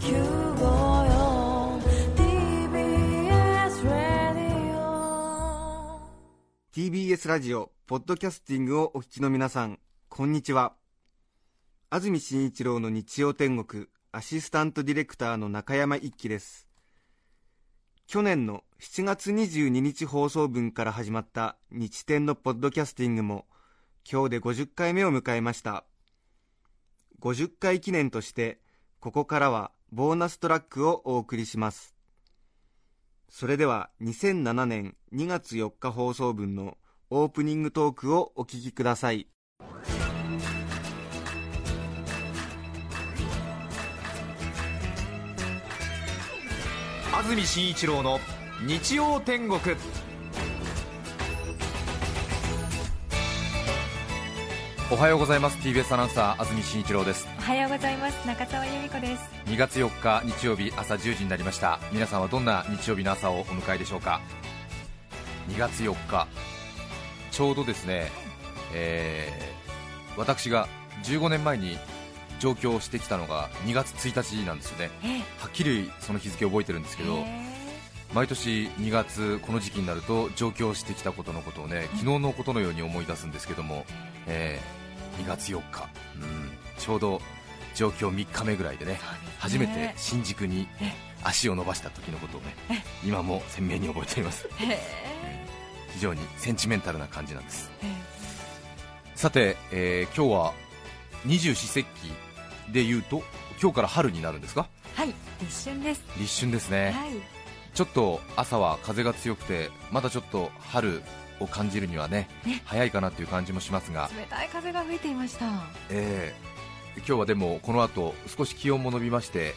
954 TBS ラディオ TBS ラジオポッドキャスティングをお聞きの皆さんこんにちは。安住紳一郎の日曜天国アシスタントディレクターの中山一輝です。去年の7月22日放送分から始まった日天のポッドキャスティングも今日で50回目を迎えました。50回記念としてここからはボーナストラックをお送りします。それでは2007年2月4日放送分のオープニングトークをお聞きください。安住紳一郎の日曜天国。おはようございます。TBS アナウンサー安住紳一郎です。おはようございます。中澤由美子です。2月4日日曜日朝10時になりました。皆さんはどんな日曜日の朝をお迎えでしょうか？2月4日。ちょうどですね、えー私が15年前に上京してきたのが2月1日なんですよね。えはっきりその日付を覚えてるんですけど毎年2月この時期になると上京してきたことのことをね昨日のことのように思い出すんですけども、えー2月4日、うん、ちょうど上京3日目ぐらいでね初めて新宿に足を伸ばした時のことをね今も鮮明に覚えています。非常にセンチメンタルな感じなんです。さて、えー今日は二十四節気で言うと今日から春になるんですか？はい立春です。立春ですね、はい。ちょっと朝は風が強くてまだちょっと春を感じるにはねね。早いかなという感じもしますが、冷たい風が吹いていました。はえ。ー今日はでもこの後少し気温も伸びまして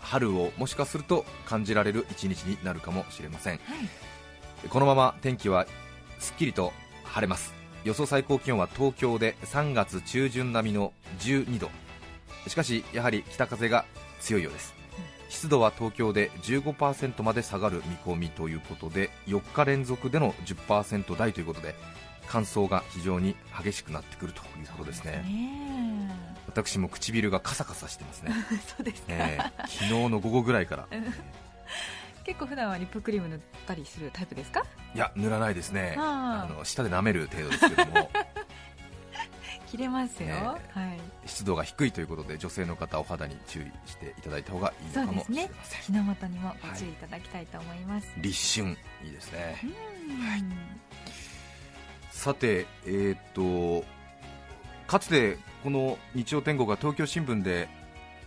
春をもしかすると感じられる一日になるかもしれません。い。このまま天気はすっきりと晴れます。予想最高気温は東京で3月中旬並みの12度。しかしやはり北風が強いようです湿度は東京で15%まで下がる見込みということで4日連続での10%台ということで乾燥が非常に激しくなってくるということですね。ね。私も唇がカサカサしてますね、え そうですか、えー昨日の午後ぐらいから。結構普段はリップクリーム塗ったりするタイプですかいや塗らないですねあの舌で舐める程度ですけども切れますよ、えはい。湿度が低いということで女性の方お肌に注意していただいた方がいいのかもしれません、火の元にもご注意いただきたいと思います、立春いいですね。うん。さてえーっとかつてこの日曜天国が東京新聞で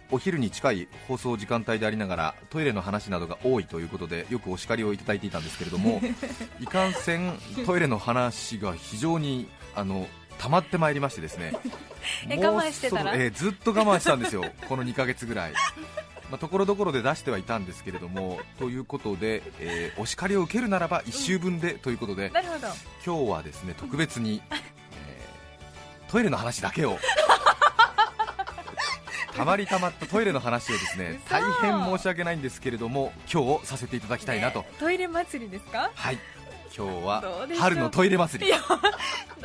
お昼に近い放送時間帯でありながらトイレの話などが多いということでよくお叱りをいただいていたんですけれども いかんせんトイレの話が非常にあの溜まってまいりましてですね。え我慢してたら？えーずっと我慢したんですよ。この2ヶ月ぐらい。まあところどころで出してはいたんですけれどもということで、えーお叱りを受けるならば1週分でということでなるほど。今日はですね特別に、えートイレの話だけを。たまりたまったトイレの話をですね嘘。大変申し訳ないんですけれども今日させていただきたいなと、ねトイレ祭りですか？はい今日は春のトイレ祭り。ど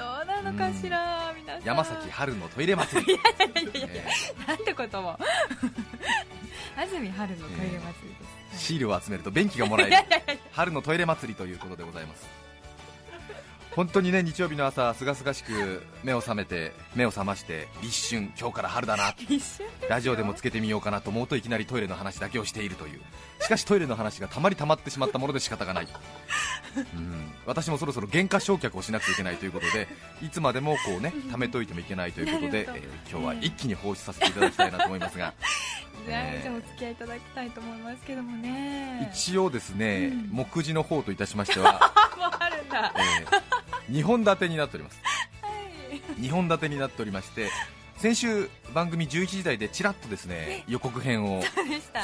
うなのかしら皆さん。山崎春のトイレ祭り、いやいやいやいやえなんてことも。安住春のトイレ祭りーです、シールを集めると便器がもらえる。春のトイレ祭りということでございます本当にね日曜日の朝すがすがしく目を覚めて目を覚まして立春今日から春だな。ラジオでもつけてみようかなと思うといきなりトイレの話だけをしているという。しかしトイレの話がたまりたまってしまったもので仕方がない。うん。私もそろそろ原価償却をしなくちゃいけないということでいつまでもこうね貯めといてもいけないということで、えー今日は一気に放出させていただきたいなと思いますが えーお付き合いいただきたいと思いますけどもね。一応ですね、うん。目次の方といたしましては、あ もうあるんだ。え2本立てになっております。はい。2本立てになっておりまして先週番組11時台でちらっとですね予告編を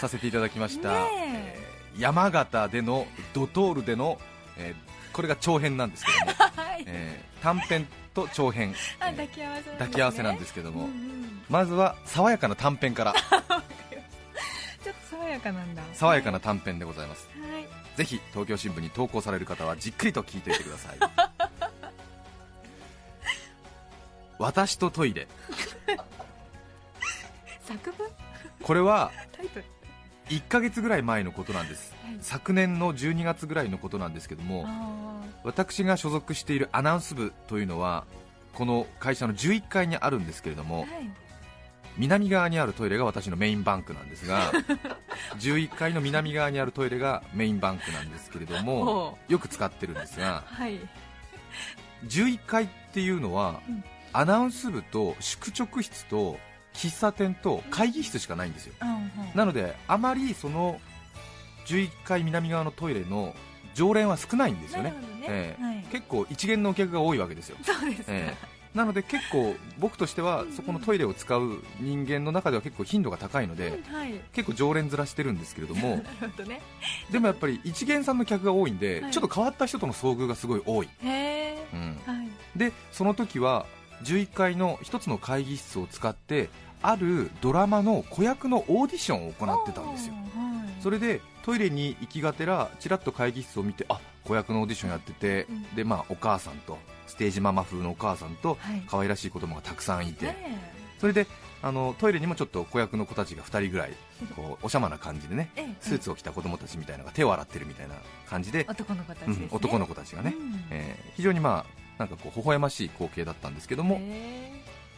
させていただきました、ねえー山形でのドトールでの、えーこれが長編なんですけども、はい、えー短編と長編、あえー抱き合わせなんです、ね、抱き合わせなんですけども、うんうん。まずは爽やかな短編から。ちょっと爽やかなんだ。爽やかな短編でございます。はい。ぜひ東京新聞に投稿される方はじっくりと聞いていてください 私とトイレ。作文？これはタイトル。1ヶ月ぐらい前のことなんです、はい。昨年の12月ぐらいのことなんですけどもあ私が所属しているアナウンス部というのはこの会社の11階にあるんですけれどもーはい。南側にあるトイレが私のメインバンクなんですが 11階の南側にあるトイレがメインバンクなんですけれどもほよく使ってるんですがはい。11階っていうのは、うんアナウンス部と宿直室と喫茶店と会議室しかないんですよ。うんうん。なのであまりその11階南側のトイレの常連は少ないんですよね。ね。ええ。はい。結構一元のお客が多いわけですよ、そうですか、ええ。なので結構僕としてはそこのトイレを使う人間の中では結構頻度が高いのでうんはい。結構常連面してるんですけれども。でもやっぱり一元さんの客が多いんではい。ちょっと変わった人との遭遇がすごい多い、うん。はいでその時は11階の一つの会議室を使ってあるドラマの子役のオーディションを行ってたんですよ。はいそれでトイレに行きがてらちらっと会議室を見てあ子役のオーディションやってて、うん。でまあ、お母さんとステージママ風のお母さんとはい。可愛らしい子供がたくさんいて、ねそれであのトイレにもちょっと子役の子たちが2人ぐらいこうおしゃまな感じでねええ。スーツを着た子供たちみたいなのが手を洗ってるみたいな感じで、男の子たちうんですね、男の子たちがね、うん。えー非常にまあなんかこう微笑ましい光景だったんですけども、へ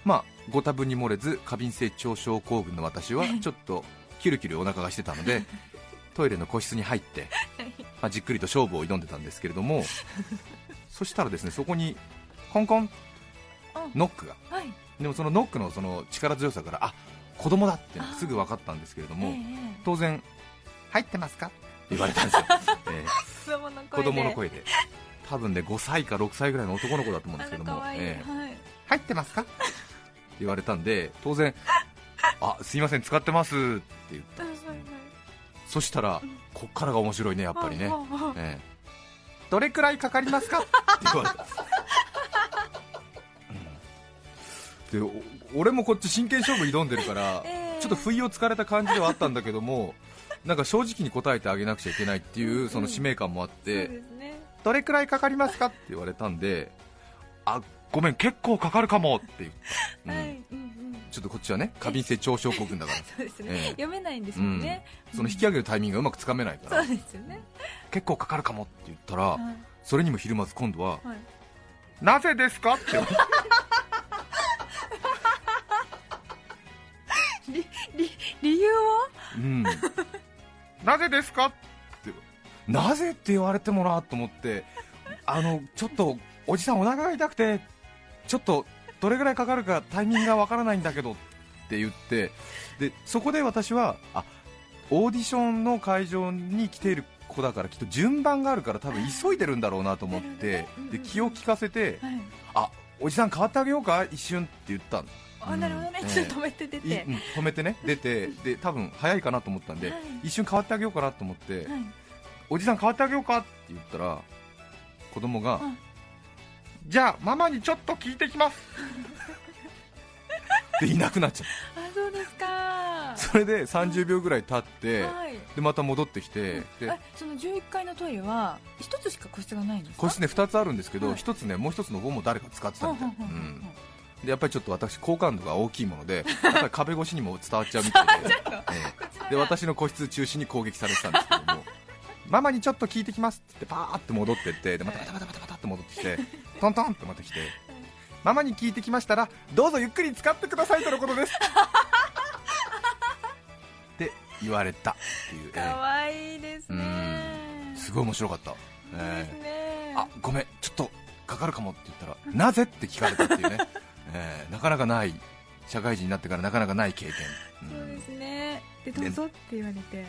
まあ、ご多分に漏れず過敏性腸症候群の私は ちょっとキュルキュルお腹がしてたので トイレの個室に入って、まあ、じっくりと勝負を挑んでたんですけれども そしたらですねそこにコンコンあノックが。ーはい。でもそのノックのその力強さからあ子供だってすぐ分かったんですけれどもええ当然入ってますか？って言われたんですよ、えー子供の声で多分ね5歳か6歳ぐらいの男の子だと思うんあですけども。いい、えーはい。入ってますか？って言われたんで当然あすいません使ってますって言ったんですねそしたらこっからが面白いねやっぱりね、ええ。どれくらいかかりますか？って言われたんで 俺もこっち真剣勝負挑んでるから、ええ。ちょっと不意をつかれた感じではあったんだけどもなんか正直に答えてあげなくちゃいけないっていうその使命感もあって、そうどれくらいかかりますかって言われたんであごめん結構かかるかもって言った、う んはいうん。うんちょっとこっちはね過敏性腸症候群だから。そうですね、ええ。読めないんですもんね、その引き上げるタイミングがうまくつかめないから、そうですよね、結構かかるかもって言ったら、はい。それにもひるまず今度は、はい。なぜですかって言われた。りり理由はうん、なぜですかってなぜって言われてもなと思ってあのちょっとおじさんお腹が痛くてちょっとどれぐらいかかるかタイミングがわからないんだけどって言ってでそこで私はあオーディションの会場に来ている子だからきっと順番があるから多分急いでるんだろうなと思って、で気を利かせてはい。あおじさん変わってあげようか一瞬って言ったの。あなるほどね、うんちょっと止めて出いて、うん。止めてね。出てで多分早いかなと思ったんで、はい。一瞬変わってあげようかなと思って、はいおじさん変わってあげようか？って言ったら子供が、うんじゃあママにちょっと聞いてきますでいなくなっちゃっあそうですか。たそれで30秒ぐらい経って、はい。でまた戻ってきて、でえその11階のトイレは一つしか個室がないんですか？個室ね2つあるんですけど、はい。1つねもう1つの方も誰か使ってたみたい、ほんほんほんほん。うん。でやっぱりちょっと私好感度が大きいものでやっぱり壁越しにも伝わっちゃうみたいで。ええ。で私の個室中心に攻撃されてたんですけどもママにちょっと聞いてきますって言ってパーって戻ってってでまたバタバタバタバタって戻ってきてトントンってまた来てママに聞いてきましたらどうぞゆっくり使ってくださいとのことです。って言われたっていう、えかわいいですね。えすごい面白かった、えですね。えあごめんちょっとかかるかもって言ったらなぜって聞かれたっていうね、ええ。なかなかない社会人になってからなかなかない経験、うん。そうですね。でどうぞって言われて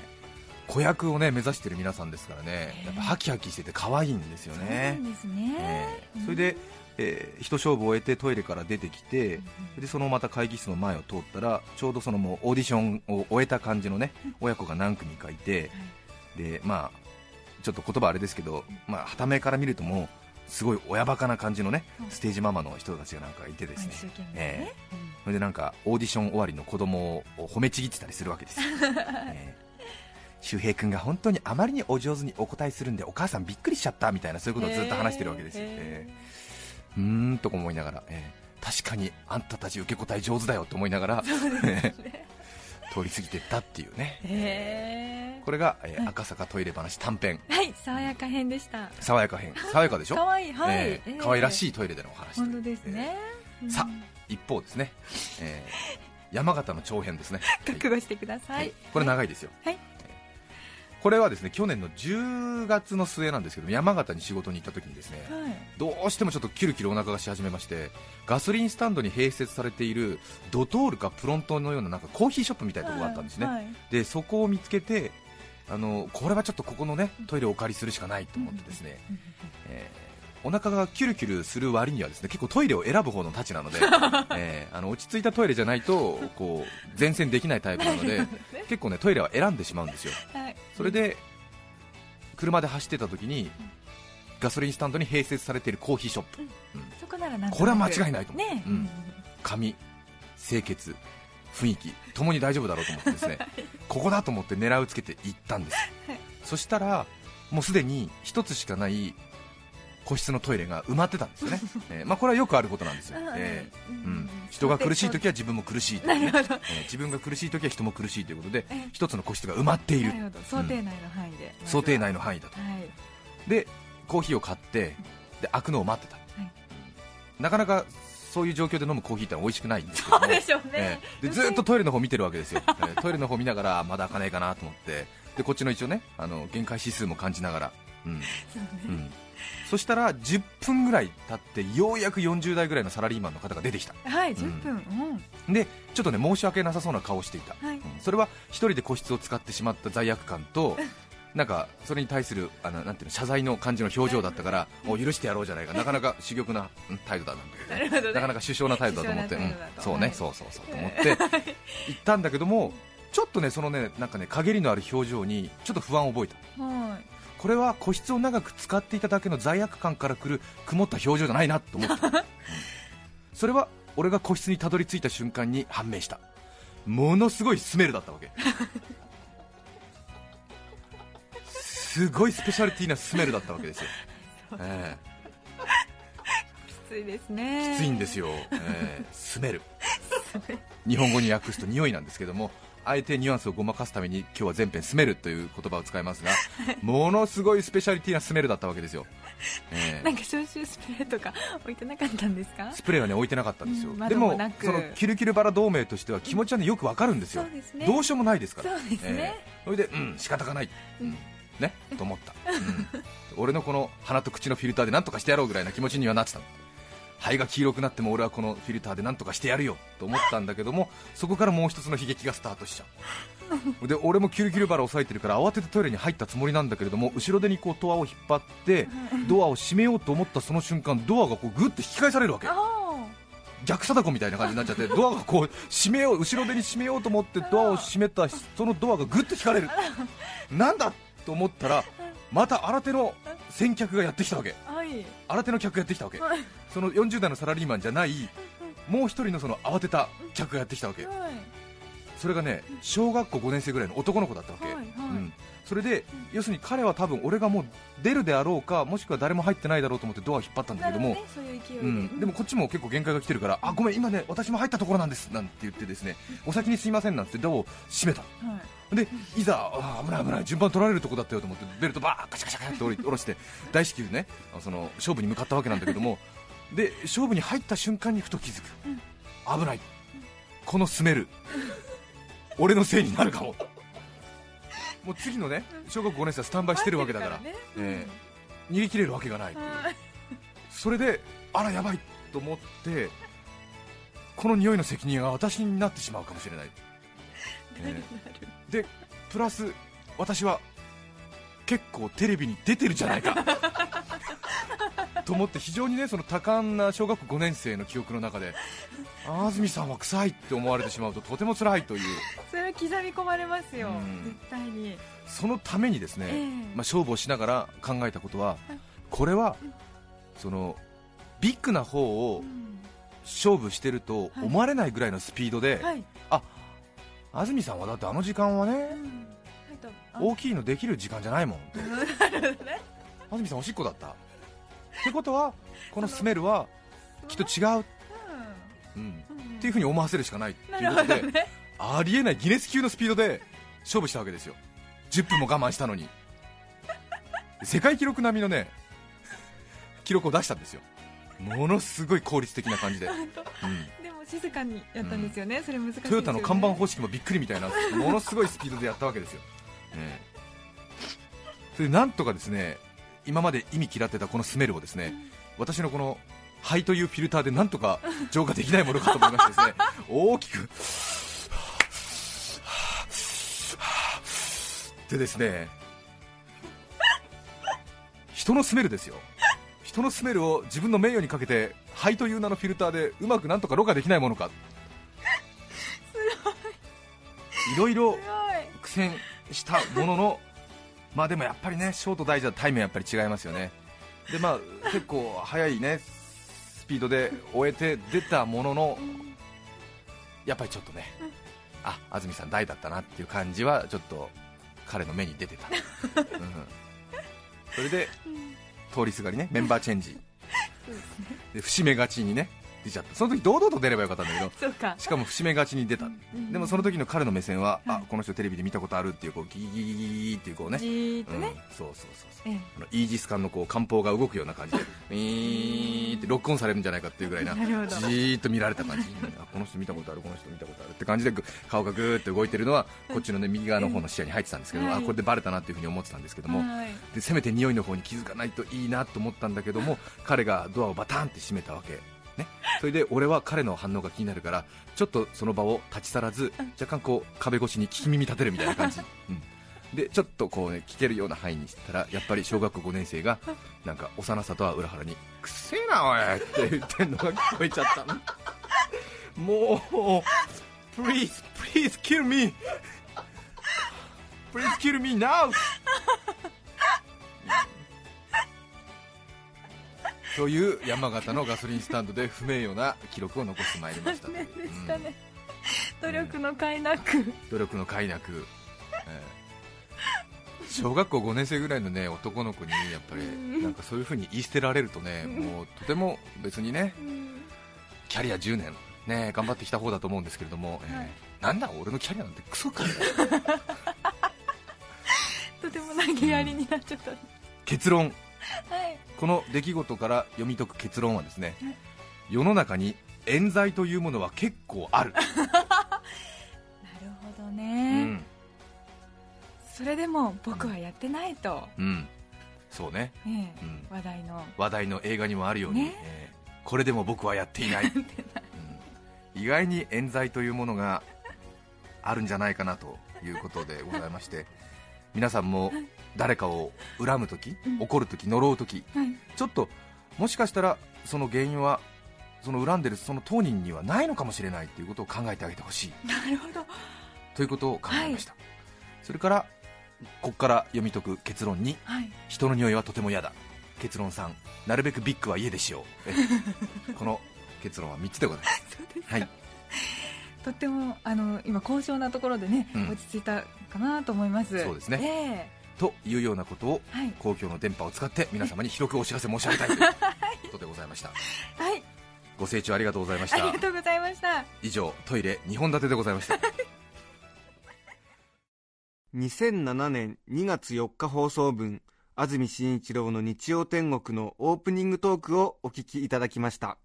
子役をね目指してる皆さんですからねええ。やっぱハキハキしてて可愛いんですよね。それで、えー一勝負を終えてトイレから出てきてでそのまた会議室の前を通ったらちょうどそのもうオーディションを終えた感じのね親子が何組かいてでまあちょっと言葉あれですけどまあ傍目から見るともうすごい親バカな感じのねうんステージママの人たちがなんかいてですね。それでなんかオーディション終わりの子供を褒めちぎってたりするわけですよ、ええ周平君が本当にあまりにお上手にお答えするんでお母さんびっくりしちゃったみたいなそういうことをずっと話してるわけですよ、ええ。うーんとか思いながら、ええ。確かにあんたたち受け答え上手だよと思いながら、ええ。通り過ぎてったっていうね。へこれが、えーはい。赤坂トイレ話短編。えはい爽やか編でした。爽やか編。爽やかでしょ？可愛いはい、えーええ。可愛らしいトイレでのお話本当ですね、うん。さ一方ですね、えー山形の長編ですね、はい覚悟してくださはいい。これ長いですよ、はいこれはですね去年の10月の末なんですけど山形に仕事に行った時にですね、はい。どうしてもちょっとキュルキュルお腹がし始めましてガソリンスタンドに併設されているドトールかプロントのようななんかコーヒーショップみたいなところがあったんですね、はいでそこを見つけてあのこれはちょっとここのねトイレをお借りするしかないと思ってですね、えーお腹がキュルキュルする割にはですね結構トイレを選ぶ方のたちなので、えーあの落ち着いたトイレじゃないとこう前線できないタイプなので結構ねトイレは選んでしまうんですよ。はい。それで車で走ってた時にガソリンスタンドに併設されているコーヒーショップ、うん。そこならなんこれは間違いないと思う。ね、うん。髪清潔雰囲気ともに大丈夫だろうと思ってですね ここだと思って狙いをつけて行ったんです、はい。そしたらもうすでに一つしかない個室のトイレが埋まってたんですよね、えーまあ、これはよくあることなんですよ、えーうん、人が苦しい時は自分も苦しいね、えー自分が苦しい時は人も苦しいということでええ。一つの個室が埋まっている。想定内の範囲で、想定内の範囲だと。はい。でコーヒーを買ってで開くのを待ってた、はい。なかなかそういう状況で飲むコーヒーって美味しくないんですけどね、ええ。でずっとトイレの方見てるわけですよ、ええ。トイレの方見ながらまだ開かないかなと思って。でこっちの一応ねあの限界指数も感じながら、うん。そうね。うん、そしたら10分ぐらい経ってようやく40代ぐらいのサラリーマンの方が出てきた。はい10分うん、でちょっとね申し訳なさそうな顔をしていた、はい。うん。それは一人で個室を使ってしまった罪悪感となんかそれに対するあのなんていうの謝罪の感じの表情だったからもう許してやろうじゃないか。なかなか珠玉なうん態度だなんだけ ど。ななかなか首相な態度だと思って、うん。そうね、はい。そうそうそうと思って行ったんだけどもちょっとねそのねなんかね陰りのある表情にちょっと不安を覚えた。はいこれは個室を長く使っていただけの罪悪感からくる曇った表情じゃないなと思った、う んそれは俺が個室にたどり着いた瞬間に判明した。ものすごいスメルだったわけ。すごいスペシャリティなスメルだったわけですよ、えきついですえね。きついんですよ、ええ。スメル。日本語に訳すと匂いなんですけどもあえてニュアンスをごまかすために今日は全編スメルという言葉を使いますが ものすごいスペシャリティなスメルだったわけですよ、ええ。なんか消臭スプレーとか置いてなかったんですか？スプレーはね置いてなかったんですよ、うんでもそのキルキルバラ同盟としては気持ちはねよくわかるんですよ、そうですね。どうしようもないですから。そうですね。ええ。それでうん仕方がない、うん。ねと思った、うん。俺のこの鼻と口のフィルターでなんとかしてやろうぐらいな気持ちにはなってたの肺が黄色くなっても俺はこのフィルターでなんとかしてやるよと思ったんだけどもそこからもう一つの悲劇がスタートしちゃう。で俺もキュルキュルバラを押さえてるから慌ててトイレに入ったつもりなんだけれども後ろ手にこうドアを引っ張ってドアを閉めようと思ったその瞬間ドアがこうグッと引き返されるわけあ逆貞子みたいな感じになっちゃってドアがこう閉めよう後ろ手に閉めようと思ってドアを閉めたそのドアがグッと引かれる。なんだと思ったらまた新手の先客がやってきたわけ。あはい。新手の客がやってきたわけ。はい。その40代のサラリーマンじゃないもう一人のその慌てた客がやってきたわけ。はい。それがね小学校5年生ぐらいの男の子だったわけ、はいはいうん、それで要するに彼は多分俺がもう出るであろうかもしくは誰も入ってないだろうと思ってドアを引っ張ったんだけどもで。もこっちも結構限界が来てるから、あごめん、今ね私も入ったところなんですなんて言って、ですねお先にすいませんなんてドアを閉めた、はいでいざ、あ危ない危ない、順番取られるとこだったよと思って、ベルトバーッカシャカシャカシャって下ろして、大至急ねあその勝負に向かったわけなんだけども、で勝負に入った瞬間にふと気づく、危ない、このスメル、俺のせいになるかも。もう次のね小学5年生はスタンバイしてるわけだから、待ってるえー逃げ切れるわけがない、はい。それであらやばいと思ってこの匂いの責任が私になってしまうかもしれない、えーでプラス私は結構テレビに出てるじゃないか。と思って非常にねその多感な小学校5年生の記憶の中で安住さんは臭いって思われてしまうととても辛いという。それは刻み込まれますよ、うん。絶対に。そのためにですね、ええ。まあ、勝負をしながら考えたことはこれはそのビッグな方をうん。勝負してると思われないぐらいのスピードで、はい、安住さんはだってあの時間はね大きいのできる時間じゃないもん。安住さんおしっこだった。ってことはこのスメルはきっと違う、うん、うん。っていうふうに思わせるしかないっていうことで、ありえないギネス級のスピードで勝負したわけですよ。10分も我慢したのに。世界記録並みのね記録を出したんですよ。ものすごい効率的な感じで、うん、静かにやったんですよね、それ難しいですトヨタの看板方式もびっくりみたいな ものすごいスピードでやったわけですよ、ええ。それでなんとかですね今まで意味嫌ってたこのスメルをですね、私のこの肺というフィルターでなんとか浄化できないものかと思いましてですね 大きくでですね人のスメルですよ。人のスメルを自分の名誉にかけて肺という名のフィルターでうまくなんとかろ過できないものか。いろい。ろすごい。苦戦したものの まあでもやっぱりねショート大事だタイムやっぱり違いますよね。でまあ結構速いねスピードで終えて出たもののやっぱりちょっとねあ安住さん大だったなっていう感じはちょっと彼の目に出てた、うん、それで通りすがりねメンバーチェンジ節目がちにね。出ちゃった。その時堂々と出ればよかったんだけど そうか。しかも節目がちに出た。んでもその時の彼の目線は、はいあこの人テレビで見たことあるっていうこうギギギギっていうこうね。じーっとうんね、そうそうそうそう。ええ。あのイージス艦のこう艦砲が動くような感じでウィーンってロックオンされるんじゃないかっていうぐらいなじーっと見られた感じ。あこの人見たことあるこの人見たことあるって感じでぐ顔がぐーっと動いてるのはこっちのね右側の方の視野に入ってたんですけど、はい。あこれでバレたなっていうふうに思ってたんですけども、はい。でせめて匂いの方に気づかないといいなと思ったんだけども彼がドアをバタンって閉めたわけ、ね、それで俺は彼の反応が気になるからちょっとその場を立ち去らず若干こう壁越しに聞き耳立てるみたいな感じ、うん、でちょっとこうね聞けるような範囲にしてたらやっぱり小学校5年生がなんか幼さとは裏腹に「くっせえなおい!」って言ってんのが聞こえちゃったの。もう Please please kill me! Please kill me now という山形のガソリンスタンドで不名誉な記録を残してまいりました。残念でしたね、うん。努力の甲斐なく、努力の甲斐なく、え。ー小学校5年生ぐらいのね男の子にやっぱりうん。なんかそういう風に言い捨てられるとねもうとても別にねうん。キャリア10年ね頑張ってきた方だと思うんですけれども、えーはい。なんだ俺のキャリアなんてクソかよ。とても投げやりになっちゃった、結論はい。この出来事から読み解く結論はですねはい。世の中に冤罪というものは結構ある、なるほどうね、ん。それでも僕はやってないと、うん、そうね、ええ。うん、話題の。話題の映画にもあるように、ね。えーこれでも僕はやってい ない、うん。意外に冤罪というものがあるんじゃないかなということでございまして皆さんも誰かを恨むとき、うん。怒るとき、呪うときはい。ちょっともしかしたらその原因はその恨んでるその当人にはないのかもしれないということを考えてあげてほしい。なるほど。ということを考えました、それからここから読み解く結論にはい。人の匂いはとても嫌だ。結論3なるべくビッグは家でしよう。え この結論は3つでございます。そうですはい。とってもあの今高尚なところでね、うん。落ち着いたかなと思います。そうですね。えというようなことをえはい。公共の電波を使って皆様に広くお知らせ申し上げたいということでございました。はい。ご清聴ありがとうございましありたがとうございました。以上トイレ2本立てでございました。2007年2月4日放送分安住紳一郎の日曜天国のオープニングトークをお聞きいただきました。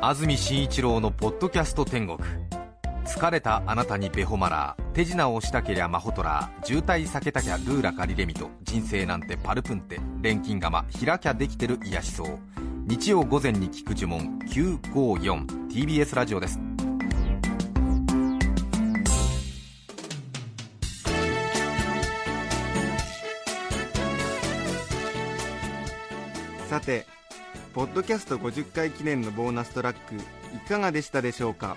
安住紳一郎のポッドキャスト天国疲れたあなたにベホマラ。ー手品をしたけりゃマホトラー渋滞避けたきゃルーラかリレミと人生なんてパルプンテ錬金釜開きゃできてる癒しそう。日曜午前に聞く呪文 954TBS ラジオです。さてポッドキャスト50回記念のボーナストラックいかがでしたでしょうか？